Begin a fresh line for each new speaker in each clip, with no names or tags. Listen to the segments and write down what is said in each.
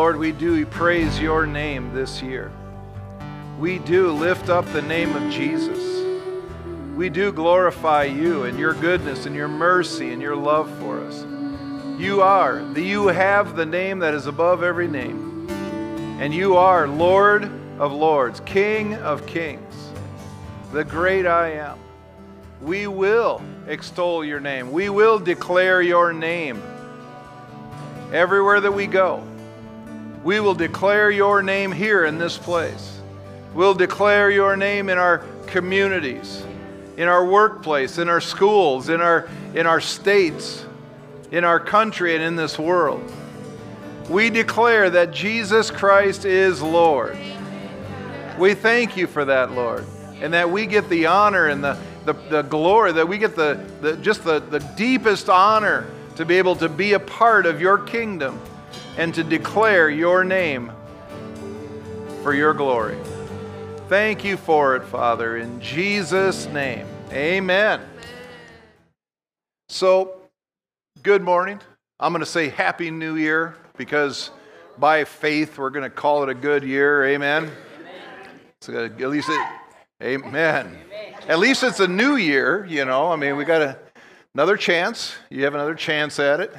Lord, we do praise your name this year. We do lift up the name of Jesus. We do glorify you and your goodness and your mercy and your love for us. You are, the you have the name that is above every name. And you are Lord of lords, King of kings, the great I am. We will extol your name. We will declare your name everywhere that we go. We will declare your name here in this place. We'll declare your name in our communities, in our workplace, in our schools, in our, in our states, in our country, and in this world. We declare that Jesus Christ is Lord. We thank you for that, Lord, and that we get the honor and the, the, the glory, that we get the, the just the, the deepest honor to be able to be a part of your kingdom and to declare your name for your glory. Thank you for it, Father, in Jesus' name. Amen. So, good morning. I'm going to say Happy New Year because by faith we're going to call it a good year. Amen. So at least it, amen. At least it's a new year, you know. I mean, we got a, another chance. You have another chance at it.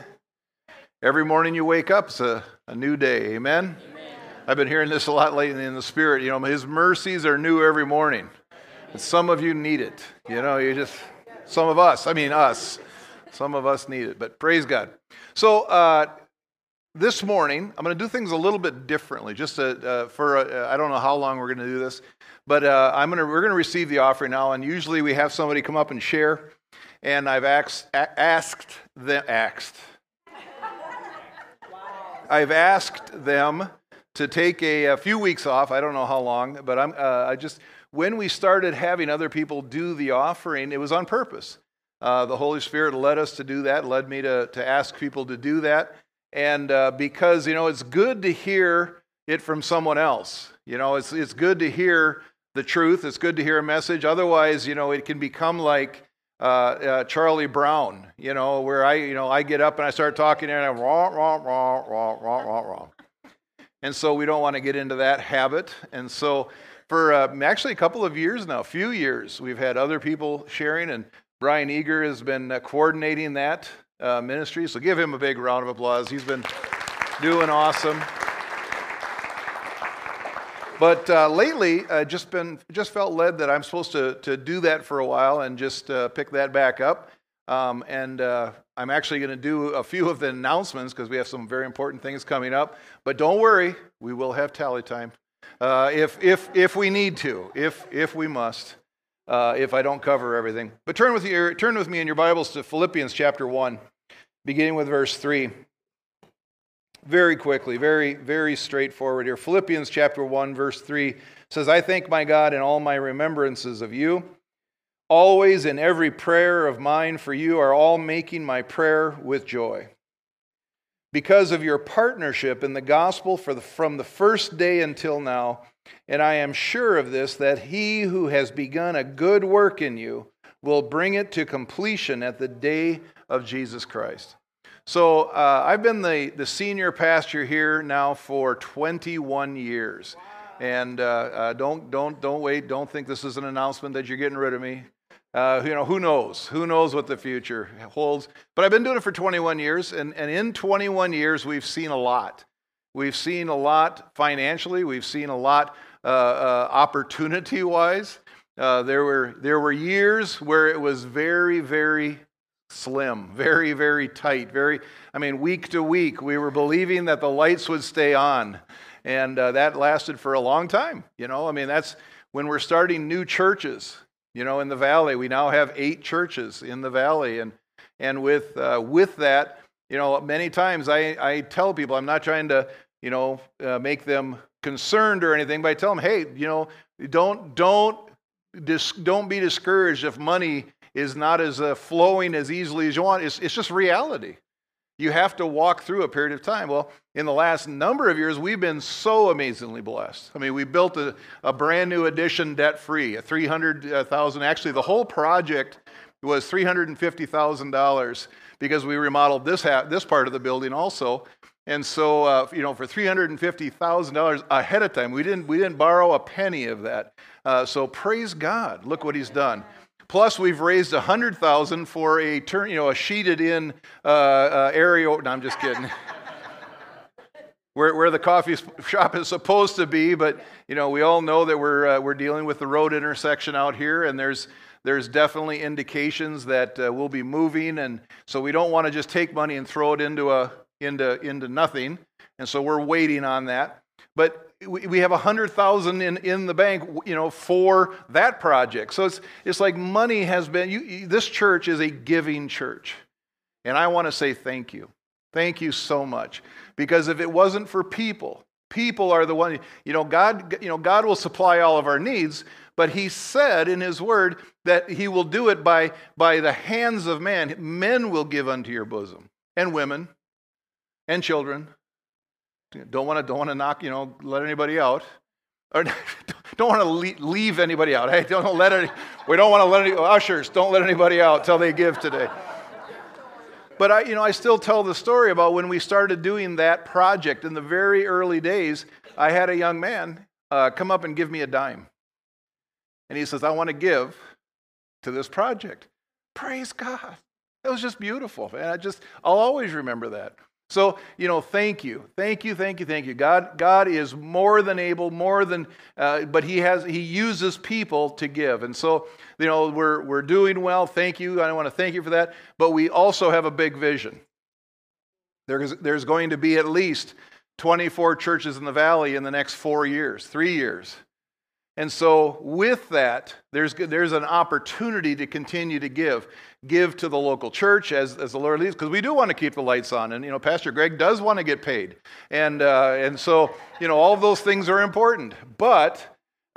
Every morning you wake up, it's a, a new day. Amen? amen? I've been hearing this a lot lately in the spirit. You know, His mercies are new every morning. And some of you need it. You know, you just, some of us, I mean us, some of us need it. But praise God. So, uh, this morning, I'm going to do things a little bit differently. Just to, uh, for uh, I don't know how long we're going to do this, but uh, I'm going to we're going to receive the offering now. And usually we have somebody come up and share. And I've asked asked them asked. I've asked them to take a, a, few weeks off. I don't know how long, but I'm uh, I just when we started having other people do the offering, it was on purpose. Uh, the Holy Spirit led us to do that, led me to, to ask people to do that. And uh, because, you know, it's good to hear it from someone else. You know, it's, it's good to hear the truth. It's good to hear a message. Otherwise, you know, it can become like uh, uh, Charlie Brown, you know, where I, you know, I get up and I start talking and I'm raw, raw, raw, raw, raw, raw, raw. And so we don't want to get into that habit. And so for uh, actually a couple of years now, a few years, we've had other people sharing, and Brian Eager has been uh, coordinating that uh, ministry. So give him a big round of applause. He's been doing awesome. But uh, lately, uh, just been just felt led that I'm supposed to to do that for a while and just uh, pick that back up. Um, and uh, I'm actually going to do a few of the announcements because we have some very important things coming up. But don't worry, we will have tally time uh, if if if we need to, if if we must uh, if I don't cover everything. But turn with, you, turn with me in your Bibles to Philippians chapter 1, beginning with verse 3. Very quickly, very, very straightforward here. Philippians chapter 1, verse 3 says, I thank my God in all my remembrances of you. Always in every prayer of mine for you are all making my prayer with joy. Because of your partnership in the gospel the, from the first day until now, and I am sure of this, that he who has begun a good work in you will bring it to completion at the day of Jesus Christ. So uh, I've been the, the senior pastor here now for 21 years. And uh, uh, don't, don't, don't wait. Don't think this is an announcement that you're getting rid of me. Uh, you know, who knows? Who knows what the future holds? But I've been doing it for 21 years, and, and in 21 years, we've seen a lot. We've seen a lot financially. We've seen a lot uh, uh, opportunity wise. Uh, there, were, there were years where it was very, very slim, very, very tight. Very, I mean, week to week, we were believing that the lights would stay on. And uh, that lasted for a long time. You know, I mean, that's when we're starting new churches, you know, in the valley. We now have eight churches in the valley. And, and with, uh, with that, you know, many times I, I tell people I'm not trying to, you know, uh, make them concerned or anything, but I tell them, hey, you know, don't don't dis- don't be discouraged if money is not as uh, flowing as easily as you want. It's, it's just reality. You have to walk through a period of time. Well, in the last number of years, we've been so amazingly blessed. I mean, we built a, a brand new addition debt free, a 300,000. Actually, the whole project was $350,000 because we remodeled this, ha- this part of the building also. And so, uh, you know, for $350,000 ahead of time, we didn't, we didn't borrow a penny of that. Uh, so praise God. Look what he's done. Plus, we've raised 100000 for a turn, you know, a sheeted in uh, uh, area. No, I'm just kidding. where, where the coffee shop is supposed to be, but, you know, we all know that we're, uh, we're dealing with the road intersection out here, and there's, there's definitely indications that uh, we'll be moving. And so we don't want to just take money and throw it into a into, into nothing. And so we're waiting on that. But we, have a hundred thousand in, in the bank, you know, for that project. So it's, it's like money has been, you, this church is a giving church. And I want to say thank you. Thank you so much. Because if it wasn't for people, people are the one, you know, God, you know, God will supply all of our needs, but he said in his word that he will do it by, by the hands of man. Men will give unto your bosom, and women, and children. Don't want to don't want to knock, you know, let anybody out. Or don't want to leave anybody out. Hey, don't let any, we don't want to let any ushers, don't let anybody out till they give today. But I, you know, I still tell the story about when we started doing that project in the very early days. I had a young man uh, come up and give me a dime, and he says, "I want to give to this project." Praise God! That was just beautiful, and I just I'll always remember that. So, you know, thank you. Thank you, thank you, thank you. God, God is more than able, more than, uh, but He has, He uses people to give. And so, you know, we're, we're doing well. Thank you. I want to thank you for that. But we also have a big vision. There's, there's going to be at least 24 churches in the valley in the next four years, three years. And so, with that, there's, there's an opportunity to continue to give. Give to the local church as, as the Lord leads, because we do want to keep the lights on. And, you know, Pastor Greg does want to get paid. And, uh, and so, you know, all those things are important. But,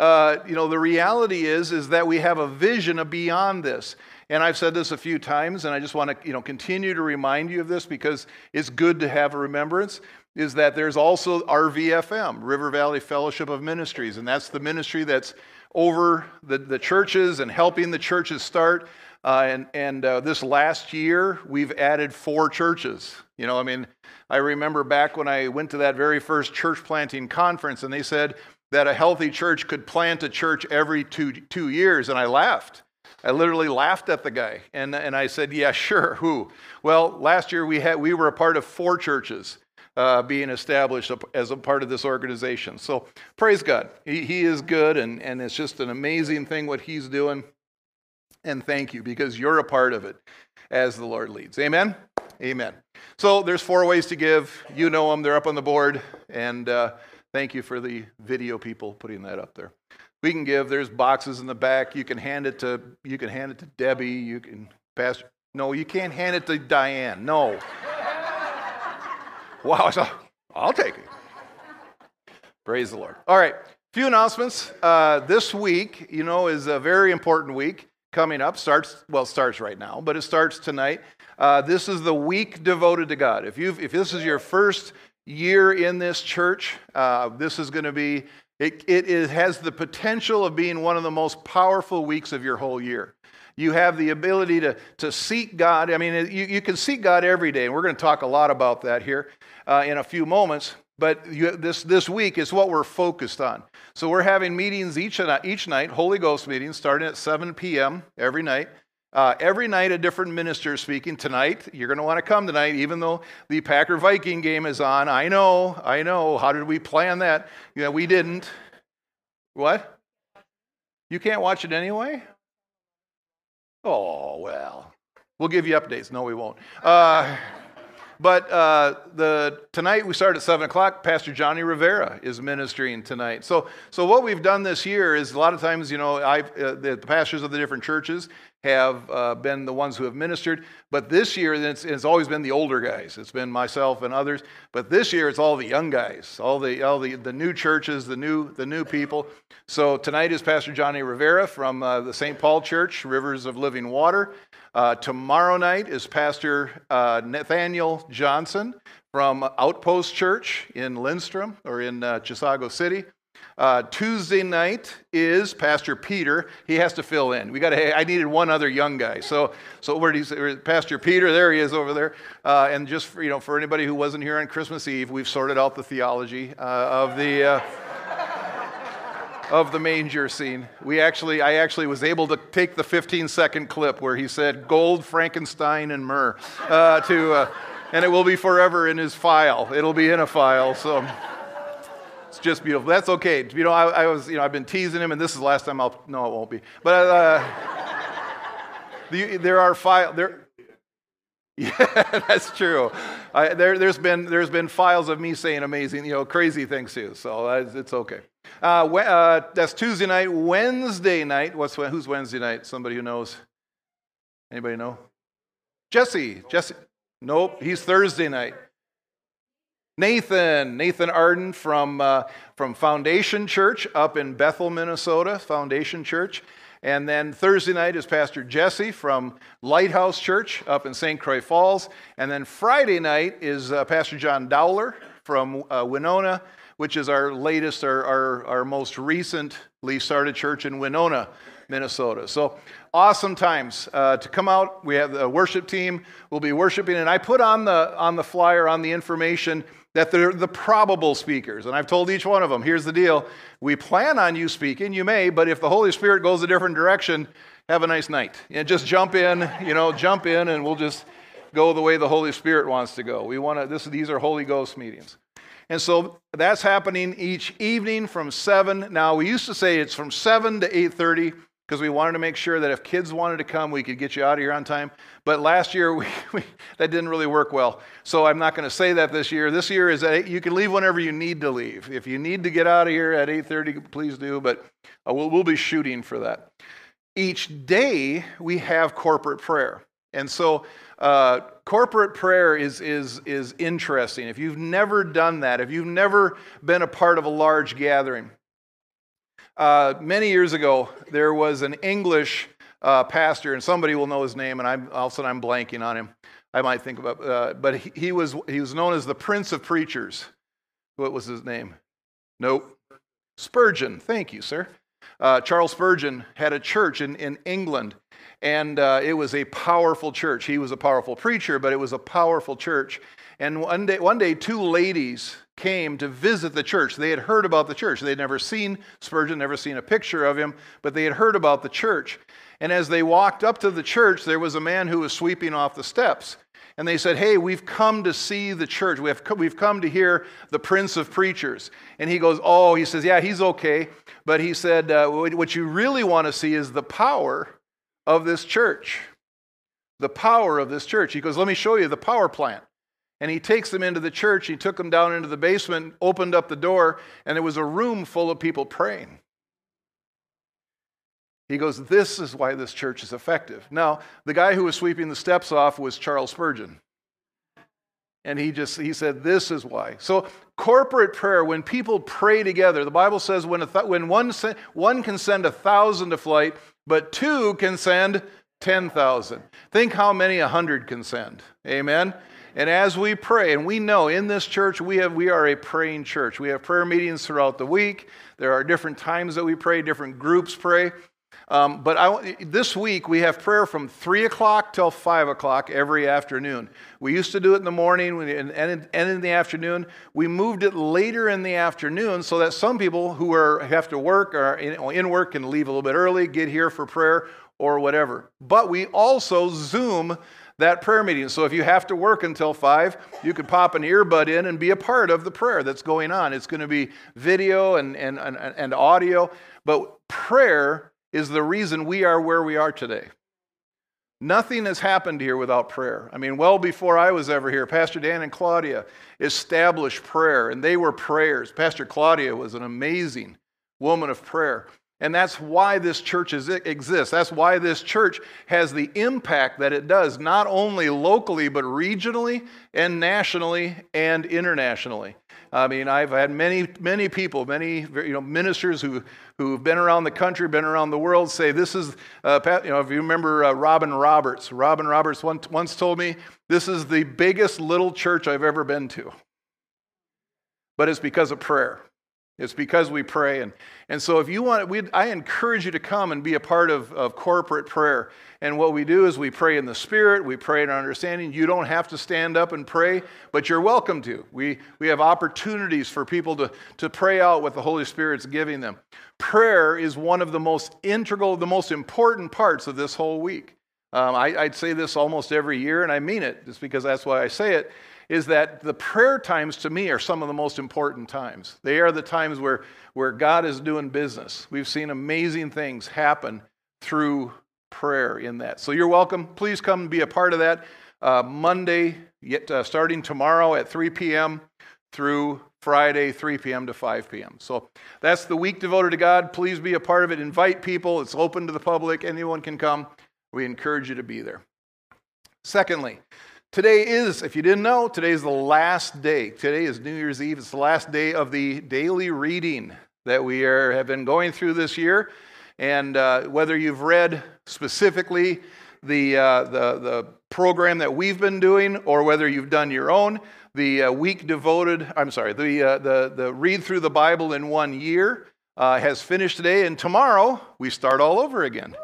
uh, you know, the reality is, is that we have a vision of beyond this. And I've said this a few times, and I just want to, you know, continue to remind you of this because it's good to have a remembrance is that there's also RVFM, River Valley Fellowship of Ministries, and that's the ministry that's over the, the churches and helping the churches start. Uh, and and uh, this last year, we've added four churches. You know, I mean, I remember back when I went to that very first church planting conference, and they said that a healthy church could plant a church every two, two years, and I laughed. I literally laughed at the guy, and, and I said, "Yeah, sure. Who?" Well, last year we had we were a part of four churches, uh, being established as a part of this organization. So praise God. He, he is good, and, and it's just an amazing thing what He's doing. And thank you because you're a part of it as the Lord leads. Amen? Amen. So there's four ways to give. You know them, they're up on the board. And uh, thank you for the video people putting that up there. We can give. There's boxes in the back. You can hand it to you can hand it to Debbie. You can pass. No, you can't hand it to Diane. No. Wow, so I'll take it. Praise the Lord. All right, few announcements. Uh, this week, you know, is a very important week coming up. Starts well, starts right now, but it starts tonight. Uh, this is the week devoted to God. If you if this is your first year in this church, uh, this is going to be. It, it is, has the potential of being one of the most powerful weeks of your whole year. You have the ability to, to seek God. I mean, you, you can seek God every day, and we're going to talk a lot about that here uh, in a few moments. But you, this, this week is what we're focused on. So we're having meetings each, each night, Holy Ghost meetings, starting at 7 p.m. every night. Uh, every night, a different minister speaking. Tonight, you're going to want to come tonight, even though the Packer Viking game is on. I know, I know. How did we plan that? Yeah, we didn't. What? You can't watch it anyway? Oh, well. We'll give you updates. No, we won't. Uh, but uh, the tonight we start at seven o'clock. Pastor Johnny Rivera is ministering tonight. So, so what we've done this year is a lot of times, you know, uh, the, the, pastors of the different churches have uh, been the ones who have ministered. But this year, it's, it's, always been the older guys. It's been myself and others. But this year, it's all the young guys, all the all the, the new churches, the new the new people. So tonight is Pastor Johnny Rivera from uh, the St. Paul Church, Rivers of Living Water. Uh, tomorrow night is Pastor uh, Nathaniel Johnson from Outpost Church in Lindstrom or in uh, Chisago City. Uh, Tuesday night is Pastor Peter. He has to fill in. We got. I needed one other young guy. So, so where say, Pastor Peter? There he is over there. Uh, and just for, you know, for anybody who wasn't here on Christmas Eve, we've sorted out the theology uh, of the. Uh, of the manger scene. We actually, I actually was able to take the 15 second clip where he said gold, Frankenstein, and myrrh uh, to, uh, and it will be forever in his file. It'll be in a file. So it's just beautiful. That's okay. You know, I, I, was, you know, I've been teasing him, and this is the last time I'll. No, it won't be. But uh, the, there are files. There, yeah, that's true. I, there, has been there's been files of me saying amazing, you know, crazy things too. So it's okay. Uh, uh, that's Tuesday night. Wednesday night. What's who's Wednesday night? Somebody who knows? Anybody know? Jesse. Jesse. Nope. He's Thursday night. Nathan, Nathan Arden from, uh, from Foundation Church up in Bethel, Minnesota, Foundation Church. And then Thursday night is Pastor Jesse from Lighthouse Church up in St. Croix Falls. And then Friday night is uh, Pastor John Dowler from uh, Winona, which is our latest, our, our, our most recently started church in Winona, Minnesota. So awesome times uh, to come out. We have the worship team. We'll be worshiping, and I put on the on the flyer on the information that they're the probable speakers. And I've told each one of them here's the deal. We plan on you speaking, you may, but if the Holy Spirit goes a different direction, have a nice night. And just jump in, you know, jump in, and we'll just go the way the Holy Spirit wants to go. We want to, this, these are Holy Ghost meetings. And so that's happening each evening from 7. Now, we used to say it's from 7 to 8.30 because we wanted to make sure that if kids wanted to come, we could get you out of here on time. But last year, we, we, that didn't really work well. So I'm not going to say that this year. This year is that you can leave whenever you need to leave. If you need to get out of here at 8:30, please do. But uh, we'll, we'll be shooting for that. Each day we have corporate prayer, and so uh, corporate prayer is is is interesting. If you've never done that, if you've never been a part of a large gathering, uh, many years ago, there was an English uh, pastor, and somebody will know his name, and I'm, all of a sudden I'm blanking on him. I might think about, uh, but he, he, was he was known as the Prince of Preachers. What was his name? Nope. Spurgeon. Thank you, sir. Uh, Charles Spurgeon had a church in, in England, and uh, it was a powerful church. He was a powerful preacher, but it was a powerful church. And one day, one day two ladies came to visit the church. They had heard about the church. They had never seen Spurgeon, never seen a picture of him, but they had heard about the church. And as they walked up to the church, there was a man who was sweeping off the steps. And they said, Hey, we've come to see the church. We have, we've come to hear the Prince of Preachers. And he goes, Oh, he says, Yeah, he's okay. But he said, uh, What you really want to see is the power of this church. The power of this church. He goes, Let me show you the power plant. And he takes them into the church. He took them down into the basement, opened up the door, and there was a room full of people praying. He goes, This is why this church is effective. Now, the guy who was sweeping the steps off was Charles Spurgeon. And he just he said, This is why. So, corporate prayer, when people pray together, the Bible says when, th- when one, one can send a thousand to flight, but two can send 10,000. Think how many a hundred can send. Amen? And as we pray, and we know in this church we have we are a praying church. We have prayer meetings throughout the week. There are different times that we pray, different groups pray. Um, but I, this week we have prayer from 3 o'clock till 5 o'clock every afternoon. We used to do it in the morning and, in the afternoon. We moved it later in the afternoon so that some people who are, have to work or in, in work can leave a little bit early, get here for prayer or whatever. But we also Zoom that prayer meeting. So if you have to work until 5, you could pop an earbud in and be a part of the prayer that's going on. It's going to be video and, and, and, and audio, but prayer is the reason we are where we are today. Nothing has happened here without prayer. I mean, well before I was ever here, Pastor Dan and Claudia established prayer, and they were prayers. Pastor Claudia was an amazing woman of prayer. And that's why this church is, exists. That's why this church has the impact that it does, not only locally, but regionally and nationally and internationally. I mean, I've had many, many people, many you know, ministers who, who've been around the country, been around the world say, This is, uh, you know, if you remember uh, Robin Roberts, Robin Roberts once, once told me, This is the biggest little church I've ever been to. But it's because of prayer. It's because we pray. And, and so if you want, we, I encourage you to come and be a part of, of corporate prayer. And what we do is we pray in the Spirit, we pray in our understanding. You don't have to stand up and pray, but you're welcome to. We, we have opportunities for people to, to pray out what the Holy Spirit's giving them. Prayer is one of the most integral, the most important parts of this whole week. Um, I, I'd say this almost every year, and I mean it, just because that's why I say it is that the prayer times to me are some of the most important times. They are the times where, where God is doing business. We've seen amazing things happen through prayer in that. So you're welcome. Please come and be a part of that. Uh, Monday, yet, uh, starting tomorrow at 3 p.m. through Friday, 3 p.m. to 5 p.m. So that's the week devoted to God. Please be a part of it. Invite people. It's open to the public. Anyone can come. We encourage you to be there. Secondly, Today is, if you didn't know, today is the last day. Today is New Year's Eve. It's the last day of the daily reading that we are, have been going through this year. And uh, whether you've read specifically the, uh, the, the program that we've been doing or whether you've done your own, the uh, week devoted, I'm sorry, the, uh, the, the read through the Bible in one year uh, has finished today. And tomorrow we start all over again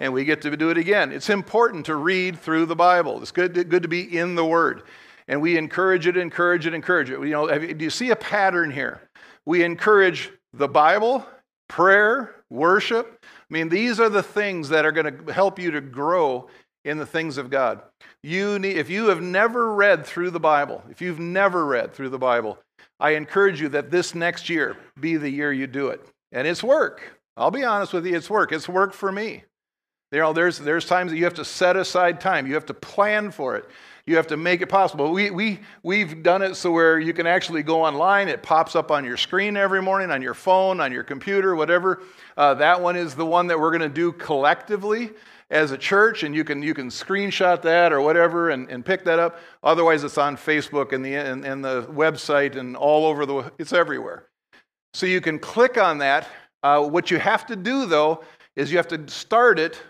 and we get to do it again. It's important to read through the Bible. It's good to, good to be in the Word. And we encourage it, encourage it, encourage it. You know, do you see a pattern here? We encourage the Bible, prayer, worship. I mean, these are the things that are going to help you to grow in the things of God. You need, if you have never read through the Bible, if you've never read through the Bible, I encourage you that this next year be the year you do it. And it's work. I'll be honest with you, it's work. It's work for me. You know, there's, there's times that you have to set aside time. You have to plan for it. You have to make it possible. We, we, we've done it so where you can actually go online. It pops up on your screen every morning, on your phone, on your computer, whatever. Uh, that one is the one that we're going to do collectively as a church, and you can, you can screenshot that or whatever and, and pick that up. Otherwise, it's on Facebook and the, and, and the website and all over the, it's everywhere. So you can click on that. Uh, what you have to do, though, is you have to start it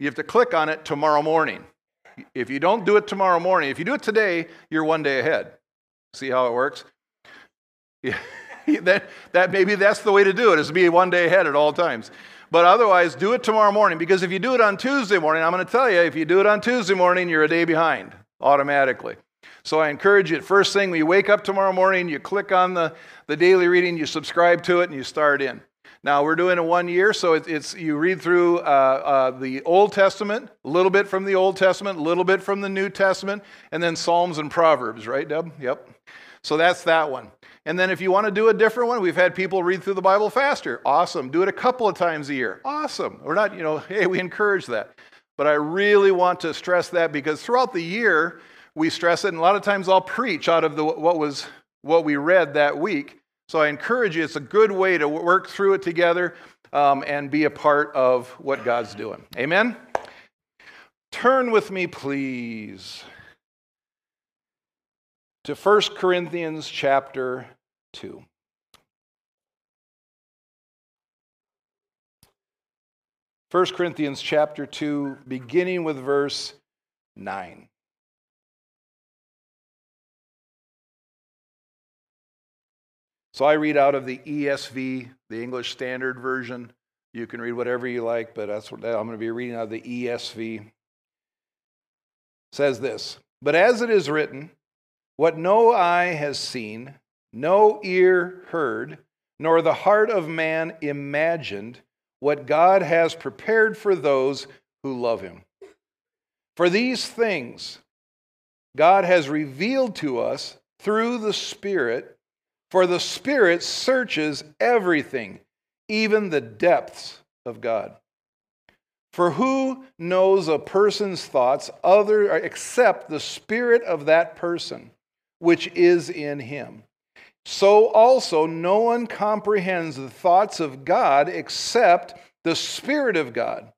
you have to click on it tomorrow morning. If you don't do it tomorrow morning, if you do it today, you're one day ahead. See how it works? That, that maybe that's the way to do it is to be one day ahead at all times. But otherwise, do it tomorrow morning because if you do it on Tuesday morning, I'm going to tell you, if you do it on Tuesday morning, you're a day behind automatically. So I encourage you, first thing, when you wake up tomorrow morning, you click on the, the daily reading, you subscribe to it, and you start in. Now we're doing it one year, so it's, it's you read through uh, uh, the Old Testament, a little bit from the Old Testament, a little bit from the New Testament, and then Psalms and Proverbs, right, Deb? Yep. So that's that one. And then if you want to do a different one, we've had people read through the Bible faster. Awesome. Do it a couple of times a year. Awesome. We're not, you know, hey, we encourage that. But I really want to stress that because throughout the year, we stress it, and a lot of times I'll preach out of the, what was what we read that week. So I encourage you, it's a good way to work through it together um, and be a part of what God's doing. Amen? Turn with me, please, to 1 Corinthians chapter 2. First Corinthians chapter 2, beginning with verse 9. So I read out of the ESV, the English Standard Version. You can read whatever you like, but that's what I'm going to be reading out of the ESV. It says this But as it is written, what no eye has seen, no ear heard, nor the heart of man imagined, what God has prepared for those who love him. For these things God has revealed to us through the Spirit. For the Spirit searches everything, even the depths of God. For who knows a person's thoughts other except the spirit of that person, which is in him? So also no one comprehends the thoughts of God except the Spirit of God.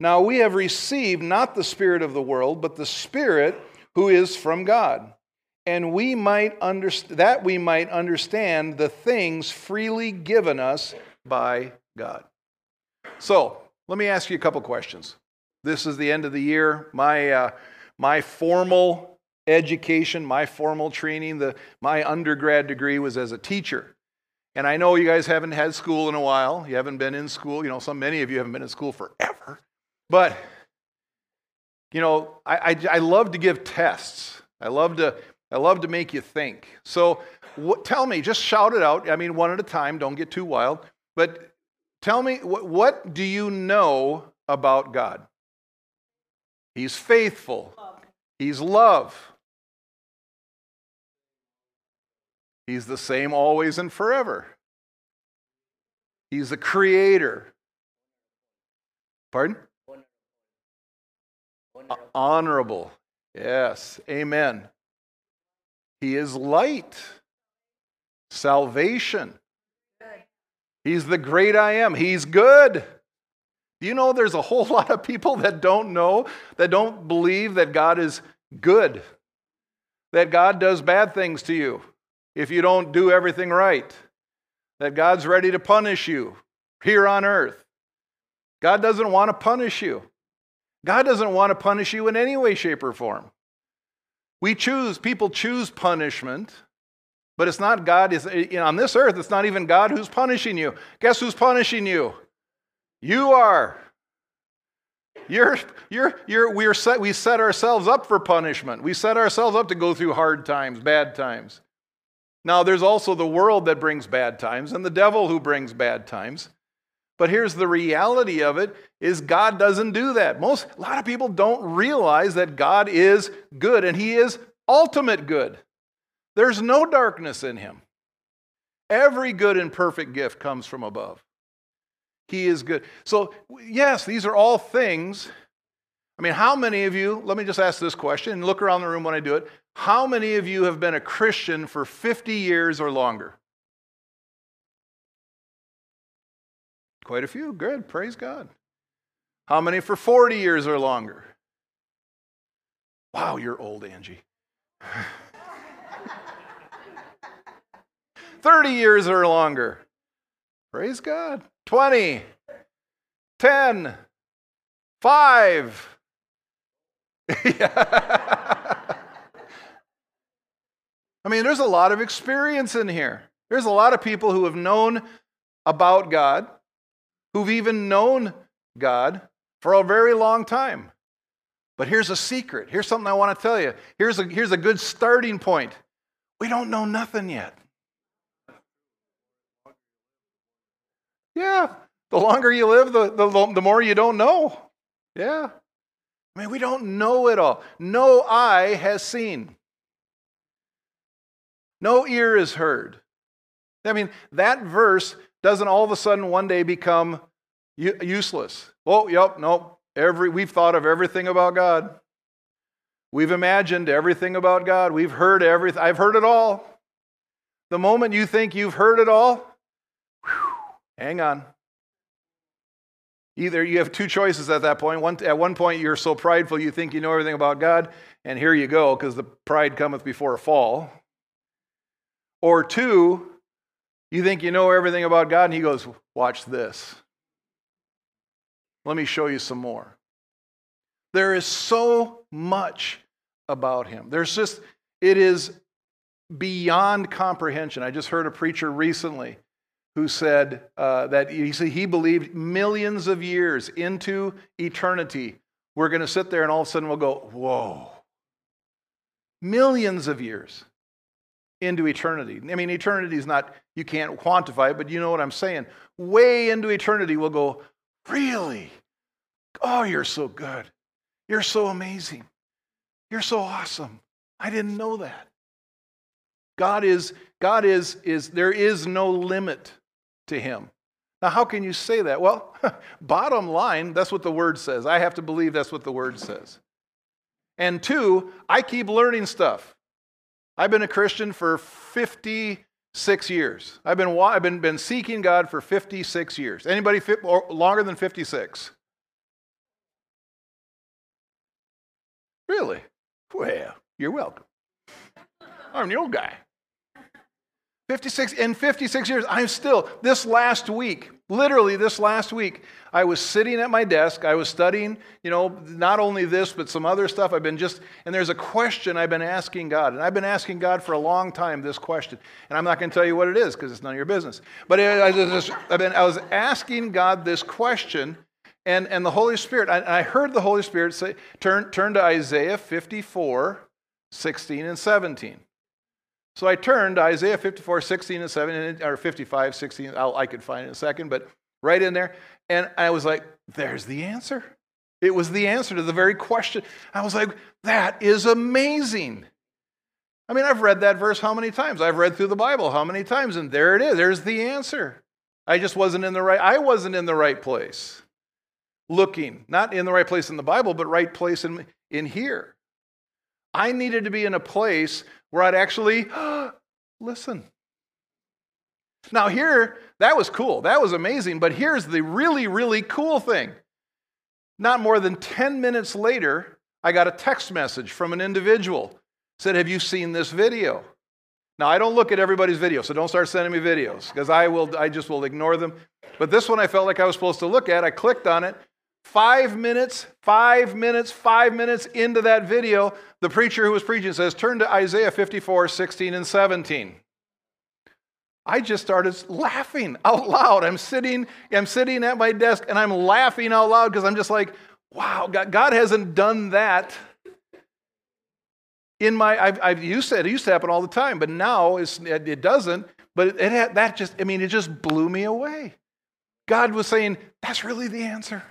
Now we have received not the Spirit of the world, but the Spirit who is from God and we might underst- that we might understand the things freely given us by God. So, let me ask you a couple questions. This is the end of the year. My, uh, my formal education, my formal training, the, my undergrad degree was as a teacher. And I know you guys haven't had school in a while. You haven't been in school. You know, some many of you haven't been in school forever. But you know, I, I, I love to give tests. I love to I love to make you think. So what, tell me, just shout it out. I mean, one at a time. Don't get too wild. But tell me, what, what do you know about God? He's faithful. He's love. He's the same always and forever. He's the creator. Pardon? Honorable. Honorable. Yes. Amen. He is light. Salvation. He's the great I am. He's good. You know there's a whole lot of people that don't know, that don't believe that God is good, that God does bad things to you if you don't do everything right, that God's ready to punish you here on earth. God doesn't want to punish you. God doesn't want to punish you in any way, shape, or form. We choose, people choose punishment, but it's not God. Is on this earth, it's not even God who's punishing you. Guess who's punishing you? You are. You're, you're, you're, we're set, we set ourselves up for punishment. We set ourselves up to go through hard times, bad times. Now, there's also the world that brings bad times and the devil who brings bad times. But here's the reality of it is God doesn't do that. Most a lot of people don't realize that God is good and he is ultimate good. There's no darkness in him. Every good and perfect gift comes from above. He is good. So, yes, these are all things. I mean, how many of you, let me just ask this question and look around the room when I do it. How many of you have been a Christian for 50 years or longer? Quite a few. Good. Praise God. How many for 40 years or longer? Wow, you're old, Angie. 30 years or longer. Praise God. 20, 10, 5. I mean, there's a lot of experience in here. There's a lot of people who have known about God, who've even known God for a very long time. But here's a secret. Here's something I want to tell you. Here's a, here's a good starting point. We don't know nothing yet. Yeah, the longer you live, the, the, the more you don't know. Yeah. I mean, we don't know it all. No eye has seen. No ear is heard. I mean, that verse doesn't all of a sudden one day become useless. Oh, yep, nope. Every, we've thought of everything about God. We've imagined everything about God. We've heard everything. I've heard it all. The moment you think you've heard it all, whew, hang on. Either you have two choices at that point. One, at one point, you're so prideful you think you know everything about God, and here you go, because the pride cometh before a fall. Or two, you think you know everything about God, and He goes, Watch this. Let me show you some more. There is so much about Him. There's just, it is beyond comprehension. I just heard a preacher recently who said uh, that he, he believed millions of years into eternity, we're going to sit there and all of a sudden we'll go, Whoa. Millions of years into eternity. I mean, eternity is not, you can't quantify it, but you know what I'm saying. Way into eternity, we'll go, Really? Oh, you're so good. You're so amazing. You're so awesome. I didn't know that. God is, God is, is, there is no limit to him. Now, how can you say that? Well, bottom line, that's what the word says. I have to believe that's what the word says. And two, I keep learning stuff. I've been a Christian for 56 years. I've been, I've been, been seeking God for 56 years. Anybody fit, longer than 56? Really? Well, you're welcome. I'm the old guy. 56 in 56 years i'm still this last week Literally, this last week, I was sitting at my desk. I was studying, you know, not only this, but some other stuff. I've been just, and there's a question I've been asking God. And I've been asking God for a long time this question. And I'm not going to tell you what it is because it's none of your business. But I, just, I've been, I was asking God this question, and, and the Holy Spirit, I, I heard the Holy Spirit say, turn, turn to Isaiah 54, 16, and 17. So I turned Isaiah 54, 16 and 17, or 55, 16. I'll, I could find in a second, but right in there. And I was like, there's the answer. It was the answer to the very question. I was like, that is amazing. I mean, I've read that verse how many times? I've read through the Bible how many times? And there it is. There's the answer. I just wasn't in the right, I wasn't in the right place. Looking, not in the right place in the Bible, but right place in, in here. I needed to be in a place where I'd actually listen. Now, here, that was cool. That was amazing. But here's the really, really cool thing. Not more than 10 minutes later, I got a text message from an individual. Said, Have you seen this video? Now, I don't look at everybody's video, so don't start sending me videos because I, will, I just will ignore them. But this one I felt like I was supposed to look at. I clicked on it. Five minutes, five minutes, five minutes into that video, the preacher who was preaching says, Turn to Isaiah 54, 16, and 17. I just started laughing out loud. I'm sitting, I'm sitting at my desk and I'm laughing out loud because I'm just like, wow, God, hasn't done that in my, I've, I've used to, it used to happen all the time, but now it doesn't. But it, it that just, I mean, it just blew me away. God was saying, that's really the answer.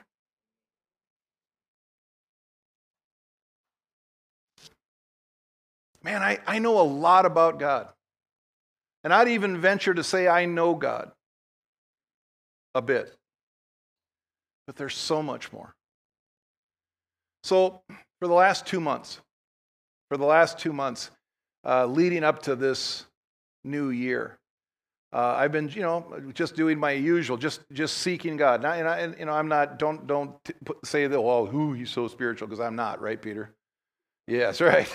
Man, I, I know a lot about God. And I'd even venture to say I know God a bit. But there's so much more. So, for the last two months, for the last two months uh, leading up to this new year, uh, I've been, you know, just doing my usual, just just seeking God. And, I, and, I, and you know, I'm not. Don't don't t- put, say that. Well, who he's so spiritual because I'm not, right, Peter? Yes, right.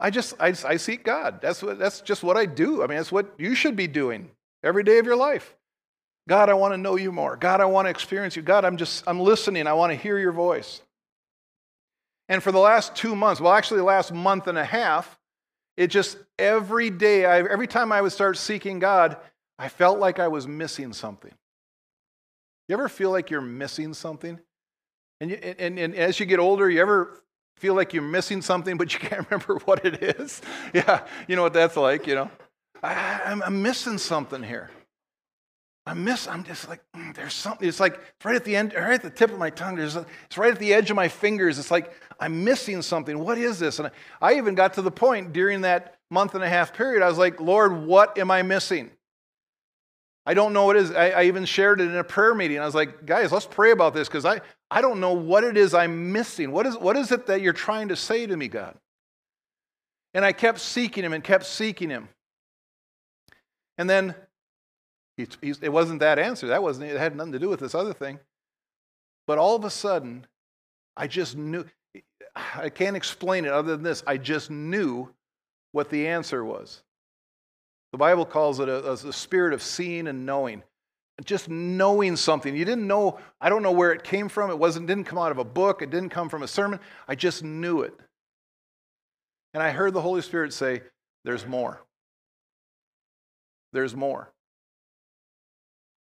I just, I, I seek God. That's, what, that's just what I do. I mean, that's what you should be doing every day of your life. God, I want to know you more. God, I want to experience you. God, I'm just, I'm listening. I want to hear your voice. And for the last two months, well, actually, the last month and a half, it just every day, I, every time I would start seeking God, I felt like I was missing something. You ever feel like you're missing something? And, you, and, and as you get older, you ever feel like you're missing something, but you can't remember what it is. Yeah, you know what that's like, you know. I, am missing something here. I miss, I'm just like, mm, there's something. It's like it's right at the end, right at the tip of my tongue. There's it's right at the edge of my fingers. It's like I'm missing something. What is this? And I, I even got to the point during that month and a half period, I was like, Lord, what am I missing? I don't know what it is. I, I even shared it in a prayer meeting. I was like, guys, let's pray about this because I, I don't know what it is I'm missing. What is, what is it that you're trying to say to me, God? And I kept seeking him and kept seeking him. And then he, he, it wasn't that answer. That wasn't, it had nothing to do with this other thing. But all of a sudden, I just knew, I can't explain it other than this. I just knew what the answer was. The Bible calls it a, a spirit of seeing and knowing. Just knowing something. You didn't know, I don't know where it came from. It wasn't, didn't come out of a book. It didn't come from a sermon. I just knew it. And I heard the Holy Spirit say, There's more. There's more.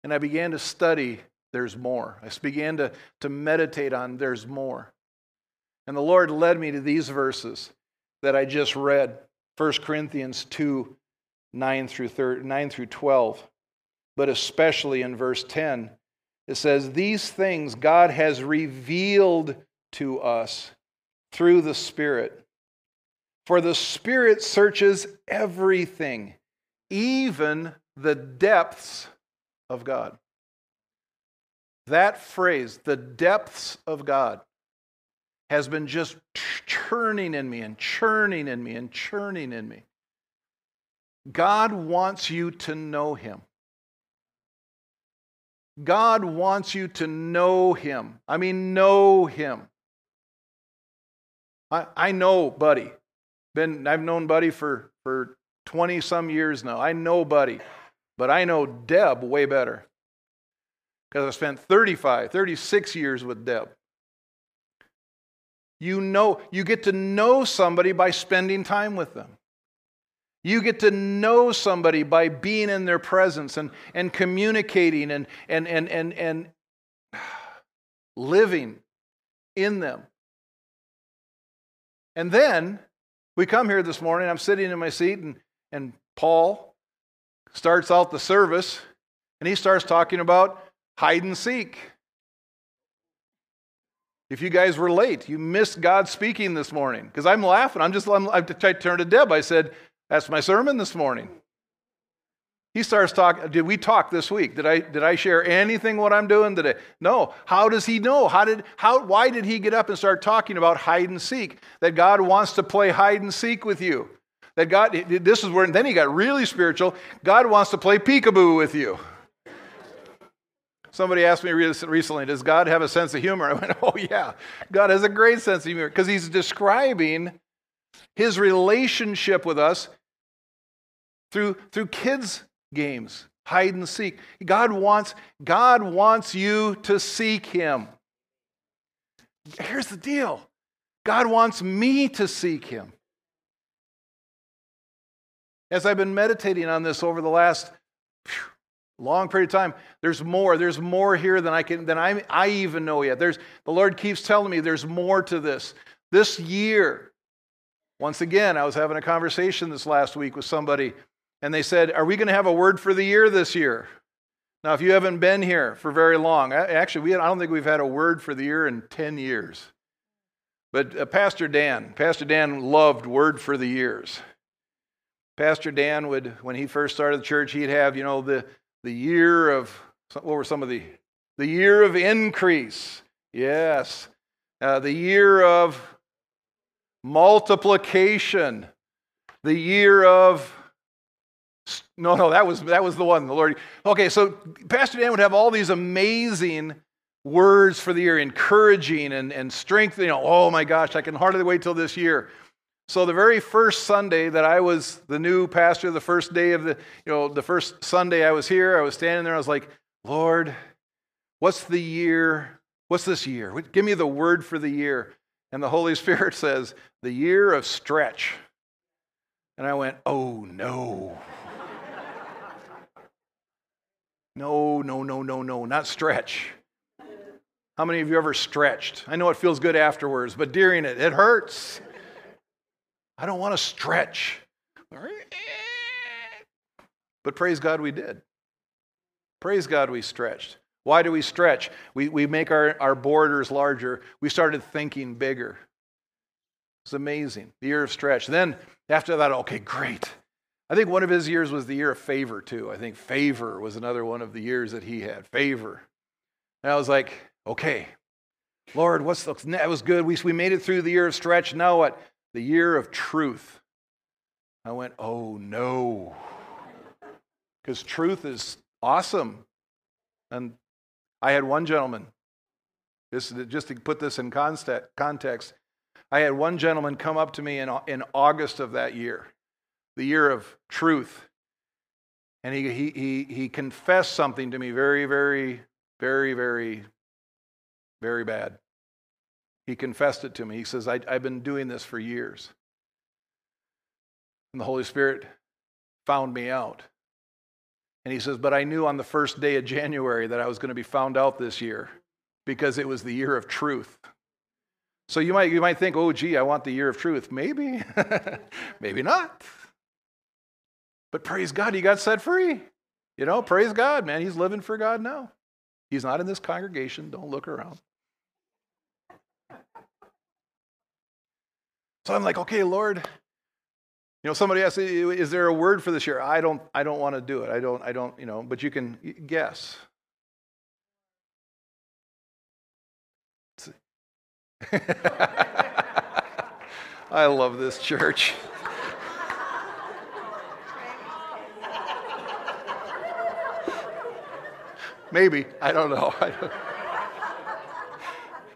And I began to study, There's more. I began to, to meditate on, There's more. And the Lord led me to these verses that I just read 1 Corinthians 2 9 through, 30, 9 through 12, but especially in verse 10. It says, These things God has revealed to us through the Spirit. For the Spirit searches everything, even the depths of God. That phrase, the depths of God, has been just churning in me and churning in me and churning in me. God wants you to know Him. God wants you to know Him. I mean, know Him. I, I know Buddy. Been, I've known Buddy for, for 20 some years now. I know Buddy, but I know Deb way better. because I spent 35, 36 years with Deb. You know, you get to know somebody by spending time with them. You get to know somebody by being in their presence and, and communicating and, and, and, and, and living in them. And then we come here this morning, I'm sitting in my seat, and, and Paul starts out the service, and he starts talking about hide and seek. If you guys were late, you missed God speaking this morning. Because I'm laughing. I'm just, I'm, I turned to Deb. I said, That's my sermon this morning. He starts talking. Did we talk this week? Did I, did I share anything what I'm doing today? No. How does he know? How did, how, why did he get up and start talking about hide and seek? That God wants to play hide and seek with you. That God, this is where, then he got really spiritual. God wants to play peekaboo with you. Somebody asked me recently, does God have a sense of humor? I went, oh, yeah. God has a great sense of humor because he's describing his relationship with us through, through kids' games, hide and seek. God wants, God wants you to seek him. Here's the deal God wants me to seek him. As I've been meditating on this over the last long period of time there's more there's more here than i can than i, I even know yet there's the lord keeps telling me there's more to this this year once again i was having a conversation this last week with somebody and they said are we going to have a word for the year this year now if you haven't been here for very long actually we, i don't think we've had a word for the year in 10 years but uh, pastor dan pastor dan loved word for the years pastor dan would when he first started the church he'd have you know the the year of, what were some of the, the year of increase. Yes. Uh, the year of multiplication. The year of, no, no, that was, that was the one, the Lord. Okay, so Pastor Dan would have all these amazing words for the year, encouraging and, and strengthening. You know, oh my gosh, I can hardly wait till this year. So the very first Sunday that I was the new pastor, the first day of the, you know, the first Sunday I was here, I was standing there, I was like, Lord, what's the year? What's this year? Give me the word for the year. And the Holy Spirit says, the year of stretch. And I went, oh no. No, no, no, no, no, not stretch. How many of you ever stretched? I know it feels good afterwards, but during it, it hurts. I don't want to stretch. But praise God, we did. Praise God, we stretched. Why do we stretch? We, we make our, our borders larger. We started thinking bigger. It's amazing. The year of stretch. Then after that, okay, great. I think one of his years was the year of favor, too. I think favor was another one of the years that he had. Favor. And I was like, okay, Lord, what's the, that was good. We, we made it through the year of stretch. Now what? the year of truth. I went, oh no. Because truth is awesome. And I had one gentleman, this, just to put this in context, I had one gentleman come up to me in, in August of that year, the year of truth. And he, he, he, he confessed something to me very, very, very, very, very bad. He confessed it to me. He says, I, have been doing this for years. And the Holy Spirit found me out. And he says, But I knew on the first day of January that I was going to be found out this year because it was the year of truth. So you might, you might think, oh, gee, I want the year of truth. Maybe, maybe not. But praise God, he got set free. You know, praise God, man. He's living for God now. He's not in this congregation. Don't look around. So I'm like, okay, Lord. You know, somebody asked, is there a word for this year? I don't, I don't want to do it. I don't, I don't, you know, but you can guess. I love this church. Maybe. I don't know.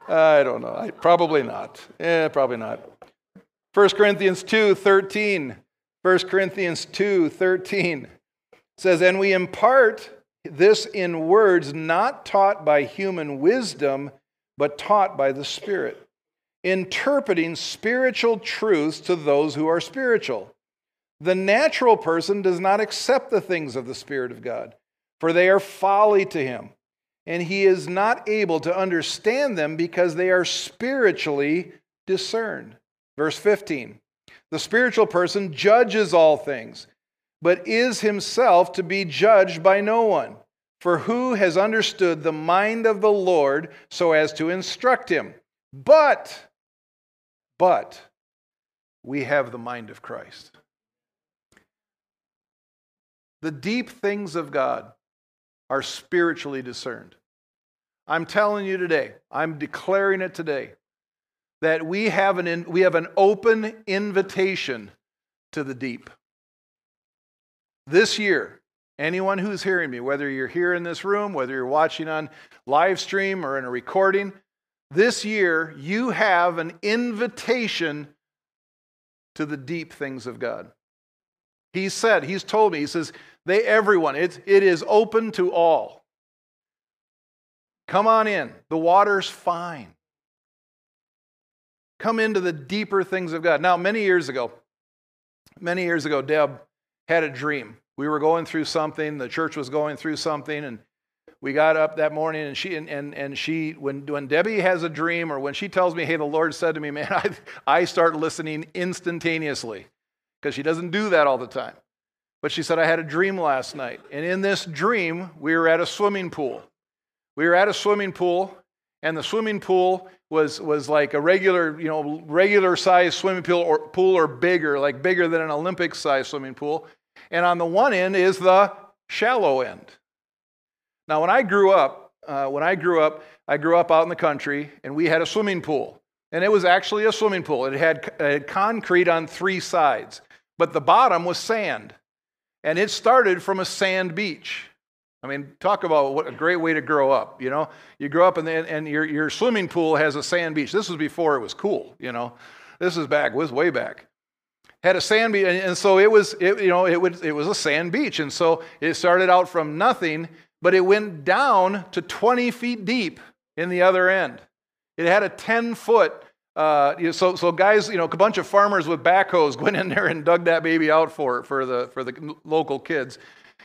I don't, know. I, probably not. Yeah, probably not. 1 Corinthians 2 13. 1 Corinthians 2 13 says, And we impart, this in words not taught by human wisdom, but taught by the Spirit, interpreting spiritual truths to those who are spiritual. The natural person does not accept the things of the Spirit of God, for they are folly to him, and he is not able to understand them because they are spiritually discerned. Verse 15 The spiritual person judges all things but is himself to be judged by no one. For who has understood the mind of the Lord so as to instruct him? But, but, we have the mind of Christ. The deep things of God are spiritually discerned. I'm telling you today, I'm declaring it today, that we have an, we have an open invitation to the deep. This year, anyone who's hearing me, whether you're here in this room, whether you're watching on live stream or in a recording, this year you have an invitation to the deep things of God. He said, He's told me, He says, they, everyone, it, it is open to all. Come on in. The water's fine. Come into the deeper things of God. Now, many years ago, many years ago, Deb had a dream. We were going through something, the church was going through something, and we got up that morning and she and, and, and she when when Debbie has a dream or when she tells me, hey, the Lord said to me, man, I, I start listening instantaneously. Because she doesn't do that all the time. But she said, I had a dream last night. And in this dream, we were at a swimming pool. We were at a swimming pool, and the swimming pool was, was like a regular, you know, regular sized swimming pool or, pool or bigger, like bigger than an Olympic sized swimming pool. And on the one end is the shallow end. Now, when I grew up, uh, when I grew up, I grew up out in the country, and we had a swimming pool. And it was actually a swimming pool. It had, it had concrete on three sides, but the bottom was sand. And it started from a sand beach. I mean, talk about what a great way to grow up. You know, you grow up and, and your, your swimming pool has a sand beach. This was before it was cool. You know, this is back, was way back had a sand beach, and so it was, it, you know, it, would, it was a sand beach. And so it started out from nothing, but it went down to 20 feet deep in the other end. It had a 10 foot, uh, so, so guys, you know, a bunch of farmers with backhoes went in there and dug that baby out for, for, the, for the local kids.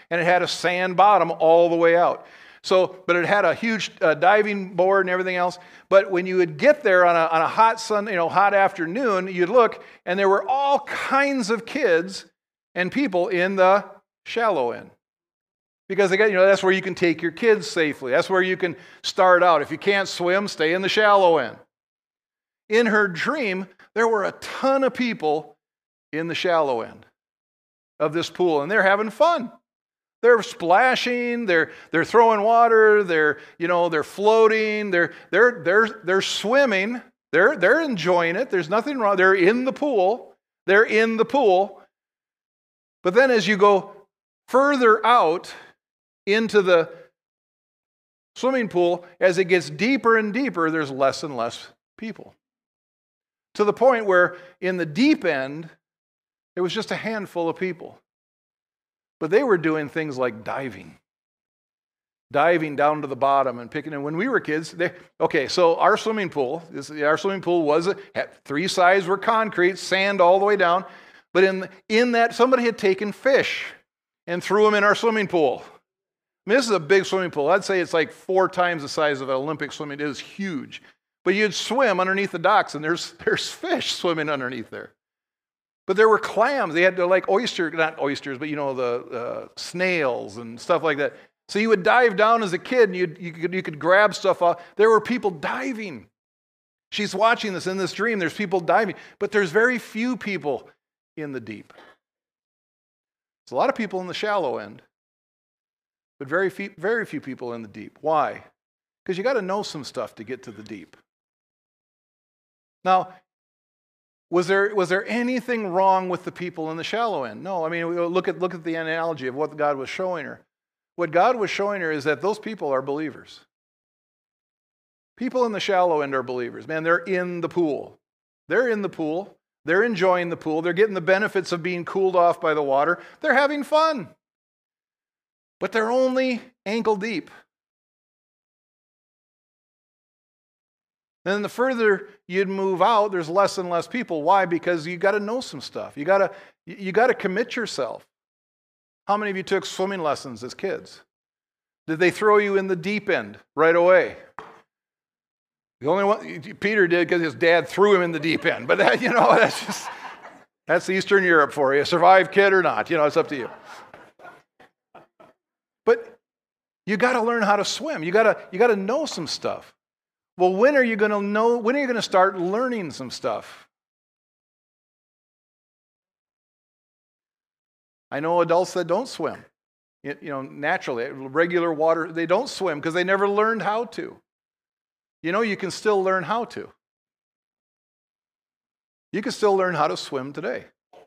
And it had a sand bottom all the way out. So, but it had a huge uh, diving board and everything else. But when you would get there on a, on a hot sun, you know, hot afternoon, you'd look, and there were all kinds of kids and people in the shallow end. Because again, you know, that's where you can take your kids safely. That's where you can start out. If you can't swim, stay in the shallow end. In her dream, there were a ton of people in the shallow end of this pool, and they're having fun. They're splashing, they're, they're throwing water, they're, you know, they're floating, they're, they're, they're, they're swimming, they're, they're enjoying it. There's nothing wrong. They're in the pool. They're in the pool. But then as you go further out into the swimming pool, as it gets deeper and deeper, there's less and less people. To the point where in the deep end, it was just a handful of people. But they were doing things like diving, diving down to the bottom and picking. And when we were kids, they, okay, so our swimming pool, this, our swimming pool was three sides were concrete, sand all the way down. But in in that, somebody had taken fish and threw them in our swimming pool. I mean, this is a big swimming pool. I'd say it's like four times the size of an Olympic swimming. It is huge. But you'd swim underneath the docks, and there's there's fish swimming underneath there. But there were clams. They had to like oyster, not oysters, but you know, the uh, snails and stuff like that. So you would dive down as a kid and you you, could, you could grab stuff off. There were people diving. She's watching this in this dream. There's people diving, but there's very few people in the deep. There's a lot of people in the shallow end, but very few, very few people in the deep. Why? Because you got to know some stuff to get to the deep. Now, was there, was there anything wrong with the people in the shallow end? No. I mean, look at, look at the analogy of what God was showing her. What God was showing her is that those people are believers. People in the shallow end are believers. Man, they're in the pool. They're in the pool. They're enjoying the pool. They're getting the benefits of being cooled off by the water. They're having fun. But they're only ankle deep. And then the further you'd move out, there's less and less people. Why? Because you got to know some stuff. You got to you got to commit yourself. How many of you took swimming lessons as kids? Did they throw you in the deep end right away? The only one Peter did because his dad threw him in the deep end. But that, you know, that's just that's Eastern Europe for you. Survive kid or not, you know, it's up to you. But you got to learn how to swim. You got to you got to know some stuff. Well, when are you going to know? When are you going to start learning some stuff? I know adults that don't swim. You know, naturally, regular water, they don't swim because they never learned how to. You know, you can still learn how to. You can still learn how to swim today.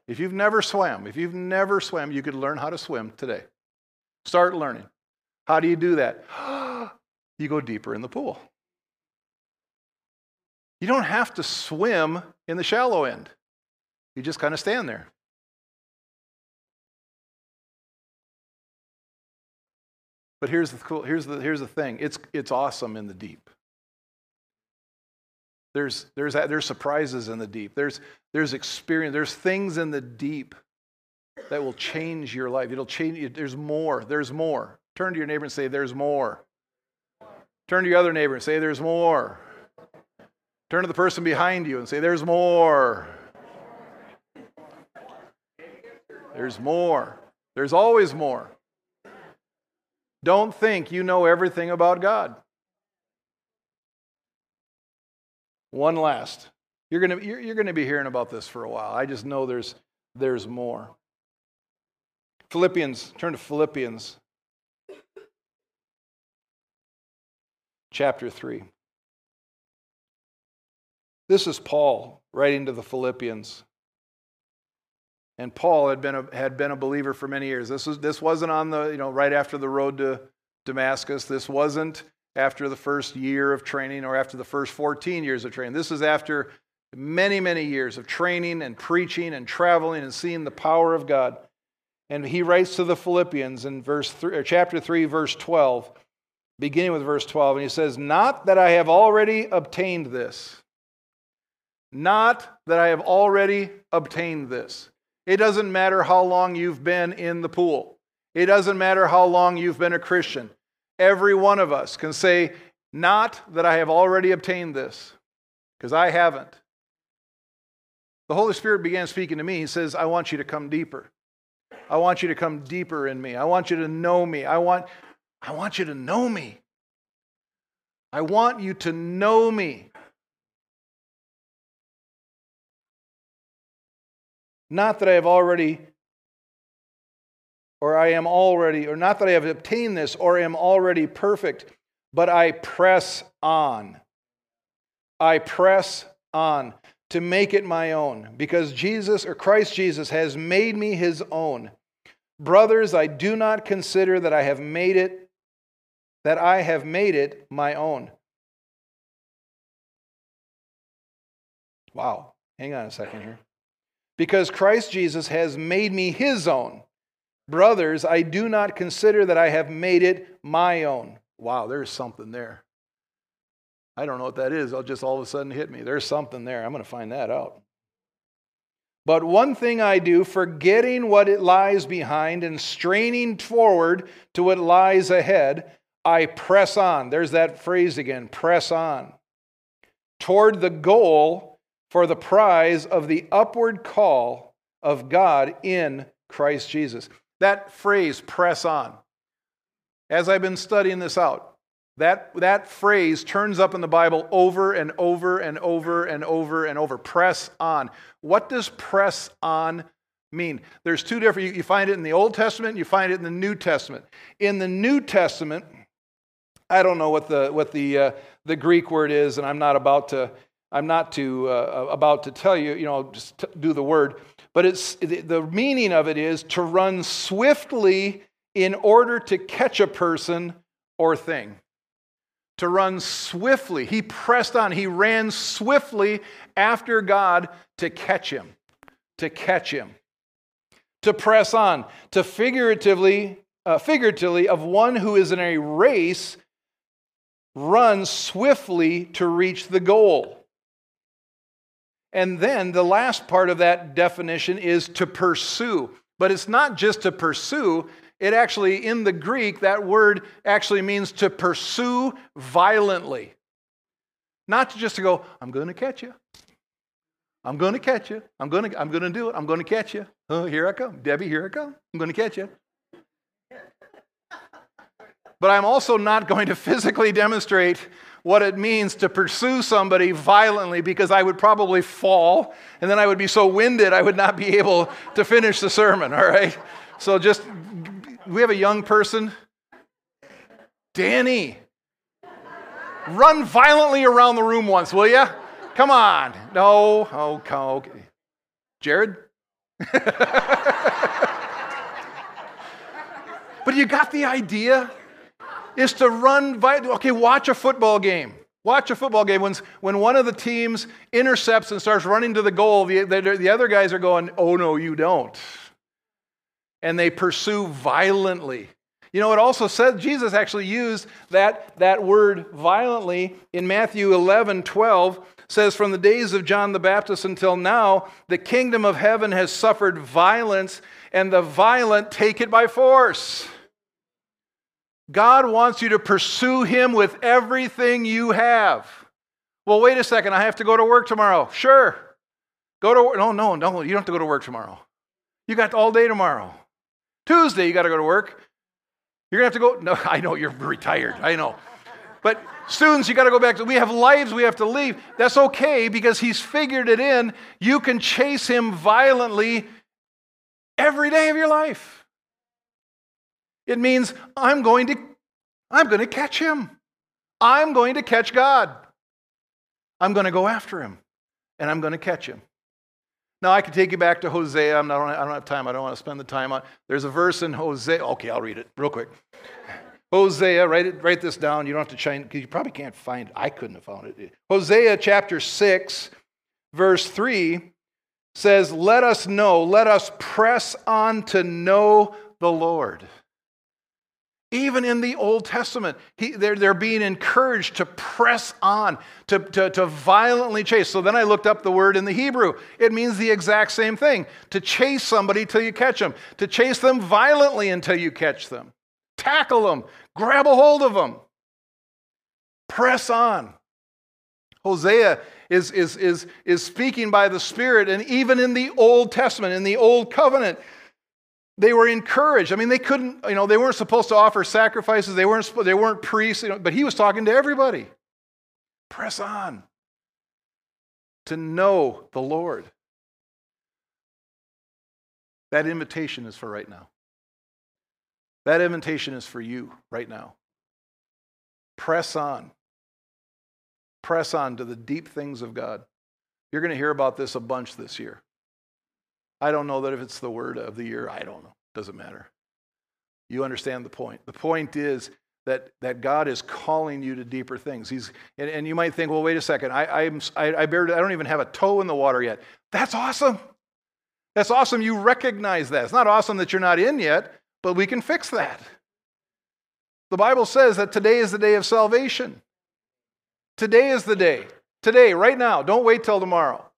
If you've never swam, if you've never swam, you could learn how to swim today. Start learning. How do you do that? you go deeper in the pool. You don't have to swim in the shallow end. You just kind of stand there. But here's the cool, here's the, here's the thing. It's, it's awesome in the deep. There's, there's, there's surprises in the deep. There's, there's experience. There's things in the deep that will change your life. It'll change. There's more. There's more. Turn to your neighbor and say, There's more. Turn to your other neighbor and say, There's more. Turn to the person behind you and say, There's more. There's more. There's always more. Don't think you know everything about God. One last. You're going to, you're, you're going to be hearing about this for a while. I just know there's, there's more. Philippians, turn to Philippians chapter 3. This is Paul writing to the Philippians. And Paul had been a, had been a believer for many years. This, was, this wasn't on the, you know, right after the road to Damascus. This wasn't after the first year of training or after the first 14 years of training. This is after many, many years of training and preaching and traveling and seeing the power of God. And he writes to the Philippians in verse three, chapter 3, verse 12, beginning with verse 12, and he says, Not that I have already obtained this not that I have already obtained this. It doesn't matter how long you've been in the pool, it doesn't matter how long you've been a Christian. Every one of us can say, Not that I have already obtained this, because I haven't. The Holy Spirit began speaking to me. He says, I want you to come deeper. I want you to come deeper in me. I want you to know me. I want, I want you to know me. I want you to know me. Not that I have already, or I am already, or not that I have obtained this, or am already perfect, but I press on. I press on to make it my own, because Jesus, or Christ Jesus, has made me his own. Brothers, I do not consider that I have made it, that I have made it my own. Wow. Hang on a second here because Christ Jesus has made me his own. Brothers, I do not consider that I have made it my own. Wow, there's something there. I don't know what that is. I'll just all of a sudden hit me. There's something there. I'm going to find that out. But one thing I do, forgetting what it lies behind and straining forward to what lies ahead, I press on. There's that phrase again press on. Toward the goal for the prize of the upward call of God in Christ Jesus. That phrase, press on. As I've been studying this out, that, that phrase turns up in the Bible over and over and over and over and over. Press on. What does press on mean? There's two different, you, find it in the Old Testament, you find it in the New Testament. In the New Testament, I don't know what the, what the, uh, the Greek word is, and I'm not about to I'm not to, uh, about to tell you, you know, just do the word, but it's, the meaning of it is to run swiftly in order to catch a person or thing. To run swiftly. He pressed on, he ran swiftly after God to catch him. To catch him. To press on. To figuratively uh, figuratively, of one who is in a race, run swiftly to reach the goal. And then the last part of that definition is to pursue. But it's not just to pursue, it actually, in the Greek, that word actually means to pursue violently. Not just to go, I'm going to catch you. I'm going to catch you. I'm going to, I'm going to do it. I'm going to catch you. Oh, here I come. Debbie, here I come. I'm going to catch you. But I'm also not going to physically demonstrate what it means to pursue somebody violently because I would probably fall and then I would be so winded I would not be able to finish the sermon, all right? So just, we have a young person. Danny, run violently around the room once, will you? Come on. No. Oh, okay. Jared? but you got the idea? Is to run, okay, watch a football game. Watch a football game. When, when one of the teams intercepts and starts running to the goal, the, the, the other guys are going, oh no, you don't. And they pursue violently. You know, it also said Jesus actually used that, that word violently in Matthew 11 12 says, From the days of John the Baptist until now, the kingdom of heaven has suffered violence, and the violent take it by force. God wants you to pursue Him with everything you have. Well, wait a second, I have to go to work tomorrow. Sure. Go to work. No, no, no, you don't have to go to work tomorrow. You got all day tomorrow. Tuesday, you got to go to work. You're going to have to go. No, I know you're retired. I know. But students, you got to go back to, we have lives we have to leave. That's okay because he's figured it in. You can chase him violently every day of your life. It means I'm going to, I'm going to catch him. I'm going to catch God. I'm going to go after him and I'm going to catch him. Now, I could take you back to Hosea. I'm not, I don't have time. I don't want to spend the time on There's a verse in Hosea. Okay, I'll read it real quick. Hosea, write, it, write this down. You don't have to try because you probably can't find it. I couldn't have found it. Hosea chapter 6, verse 3 says, Let us know, let us press on to know the Lord. Even in the Old Testament, he, they're, they're being encouraged to press on, to, to, to violently chase. So then I looked up the word in the Hebrew. It means the exact same thing to chase somebody till you catch them, to chase them violently until you catch them tackle them, grab a hold of them, press on. Hosea is, is, is, is speaking by the Spirit, and even in the Old Testament, in the Old Covenant, they were encouraged. I mean, they couldn't, you know, they weren't supposed to offer sacrifices, they weren't, they weren't priests, you know, but he was talking to everybody. Press on to know the Lord. That invitation is for right now. That invitation is for you right now. Press on. Press on to the deep things of God. You're going to hear about this a bunch this year. I don't know that if it's the word of the year, I don't know. Doesn't matter. You understand the point. The point is that, that God is calling you to deeper things. He's, and, and you might think, well, wait a second, I, I'm, I, I, barely, I don't even have a toe in the water yet. That's awesome. That's awesome. You recognize that. It's not awesome that you're not in yet, but we can fix that. The Bible says that today is the day of salvation. Today is the day. Today, right now. Don't wait till tomorrow.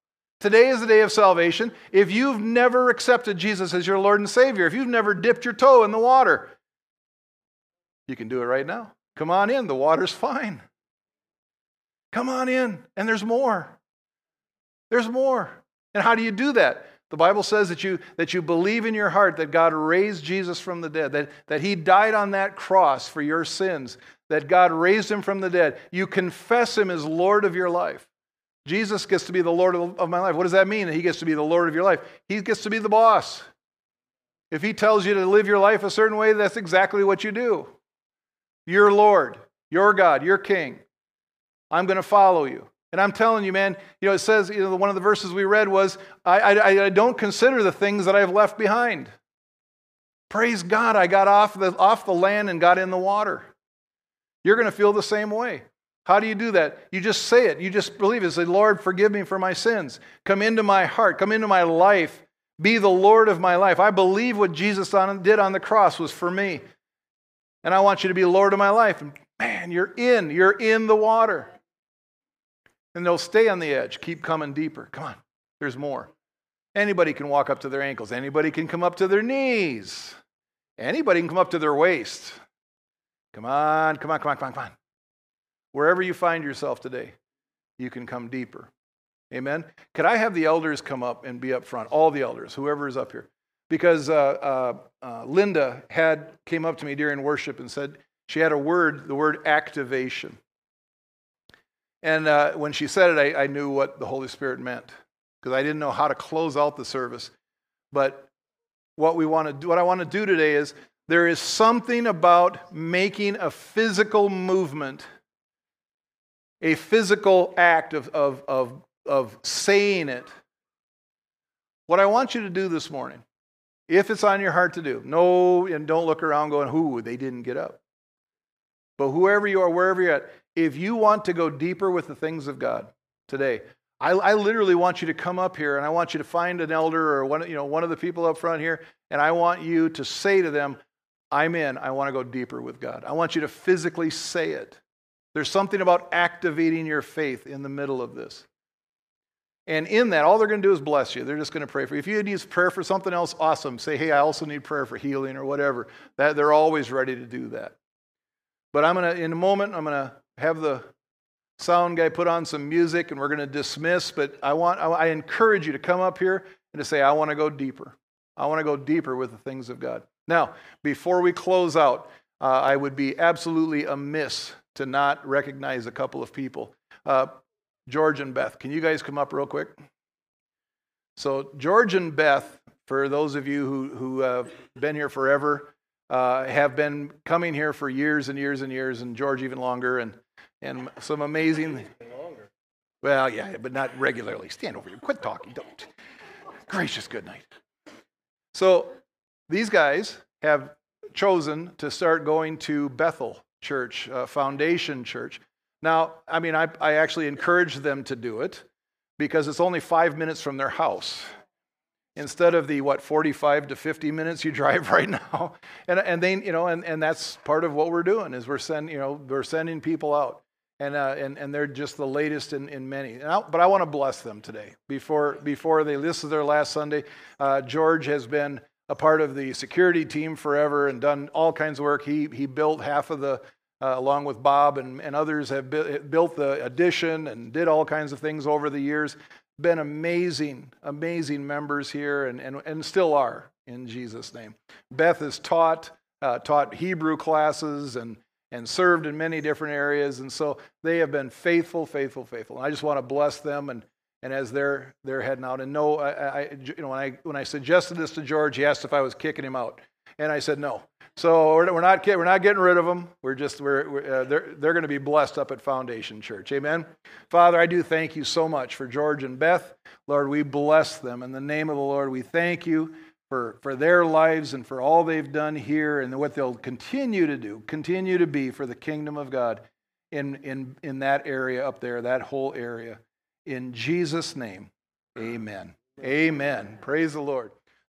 Today is the day of salvation. If you've never accepted Jesus as your Lord and Savior, if you've never dipped your toe in the water, you can do it right now. Come on in. The water's fine. Come on in. And there's more. There's more. And how do you do that? The Bible says that you, that you believe in your heart that God raised Jesus from the dead, that, that He died on that cross for your sins, that God raised Him from the dead. You confess Him as Lord of your life. Jesus gets to be the Lord of, my life. What does that mean? He gets to be the Lord of your life. He gets to be the boss. If He tells you to live your life a certain way, that's exactly what you do. Your Lord, your God, your King. I'm going to follow you. And I'm telling you, man, you know, it says, you know, one of the verses we read was, I, I, I don't consider the things that I've left behind. Praise God, I got off the, off the land and got in the water. You're going to feel the same way. How do you do that? You just say it. You just believe it. Say, Lord, forgive me for my sins. Come into my heart. Come into my life. Be the Lord of my life. I believe what Jesus did on the cross was for me. And I want you to be Lord of my life. And man, you're in. You're in the water. And they'll stay on the edge, keep coming deeper. Come on, there's more. Anybody can walk up to their ankles. Anybody can come up to their knees. Anybody can come up to their waist. Come on, come on, come on, come on, come on. Wherever you find yourself today, you can come deeper. Amen. Could I have the elders come up and be up front? All the elders, whoever is up here. Because uh, uh, uh, Linda had came up to me during worship and said she had a word, the word activation. And uh, when she said it, I, I knew what the Holy Spirit meant because I didn't know how to close out the service. But what we want to do, what I want to do today is there is something about making a physical movement, a physical act of, of, of, of saying it. What I want you to do this morning, if it's on your heart to do, no, and don't look around going, who, they didn't get up. But whoever you are, wherever you're at, if you want to go deeper with the things of God today, I, I, literally want you to come up here and I want you to find an elder or one, you know, one of the people up front here, and I want you to say to them, I'm in. I want to go deeper with God. I want you to physically say it. There's something about activating your faith in the middle of this. And in that, all they're going to do is bless you. They're just going to pray for you. If you need prayer for something else, awesome. Say, hey, I also need prayer for healing or whatever. That, they're always ready to do that. But I'm going to, in a moment, I'm going to have the sound guy put on some music and we're going to dismiss. But I want, I encourage you to come up here and to say, I want to go deeper. I want to go deeper with the things of God. Now, before we close out, uh, I would be absolutely amiss to not recognize a couple of people. Uh, George and Beth, can you guys come up real quick? So, George and Beth, for those of you who, who have been here forever, uh, have been coming here for years and years and years, and George even longer, and, and some amazing. Well, yeah, but not regularly. Stand over here. Quit talking. Don't. Gracious good night. So these guys have chosen to start going to Bethel Church, uh, Foundation Church. Now, I mean, I, I actually encourage them to do it because it's only five minutes from their house. Instead of the what 45 to 50 minutes you drive right now. And, and they you know and, and that's part of what we're doing is we're sending you know we're sending people out. And uh, and, and they're just the latest in, in many. But i want to bless them today. Before before they this is their last sunday uh, george has been a part of the security team forever and done all kinds of work. He he built half of the uh, along with Bob and, and others, have built the addition and did all kinds of things over the years been amazing, amazing members here and, and, and still are in Jesus' name. Beth has taught, uh, taught Hebrew classes and, and served in many different areas. And so they have been faithful, faithful, faithful. And I just want to bless them and, and as they're, they're heading out. And no, I, I, you know, when I, when I suggested this to George, he asked if I was kicking him out. And I said, no. So we're, not, we're not getting rid of them. We're just, we're, we're uh, they're, they're going to be blessed up at Foundation Church. Amen. Father, I do thank you so much for George and Beth. Lord, we bless them. In the name of the Lord, we thank you for, for their lives and for all they've done here and what they'll continue to do, continue to be for the kingdom of God in, in, in that area up there, that whole area. In Jesus' name, amen. Amen. Praise the Lord.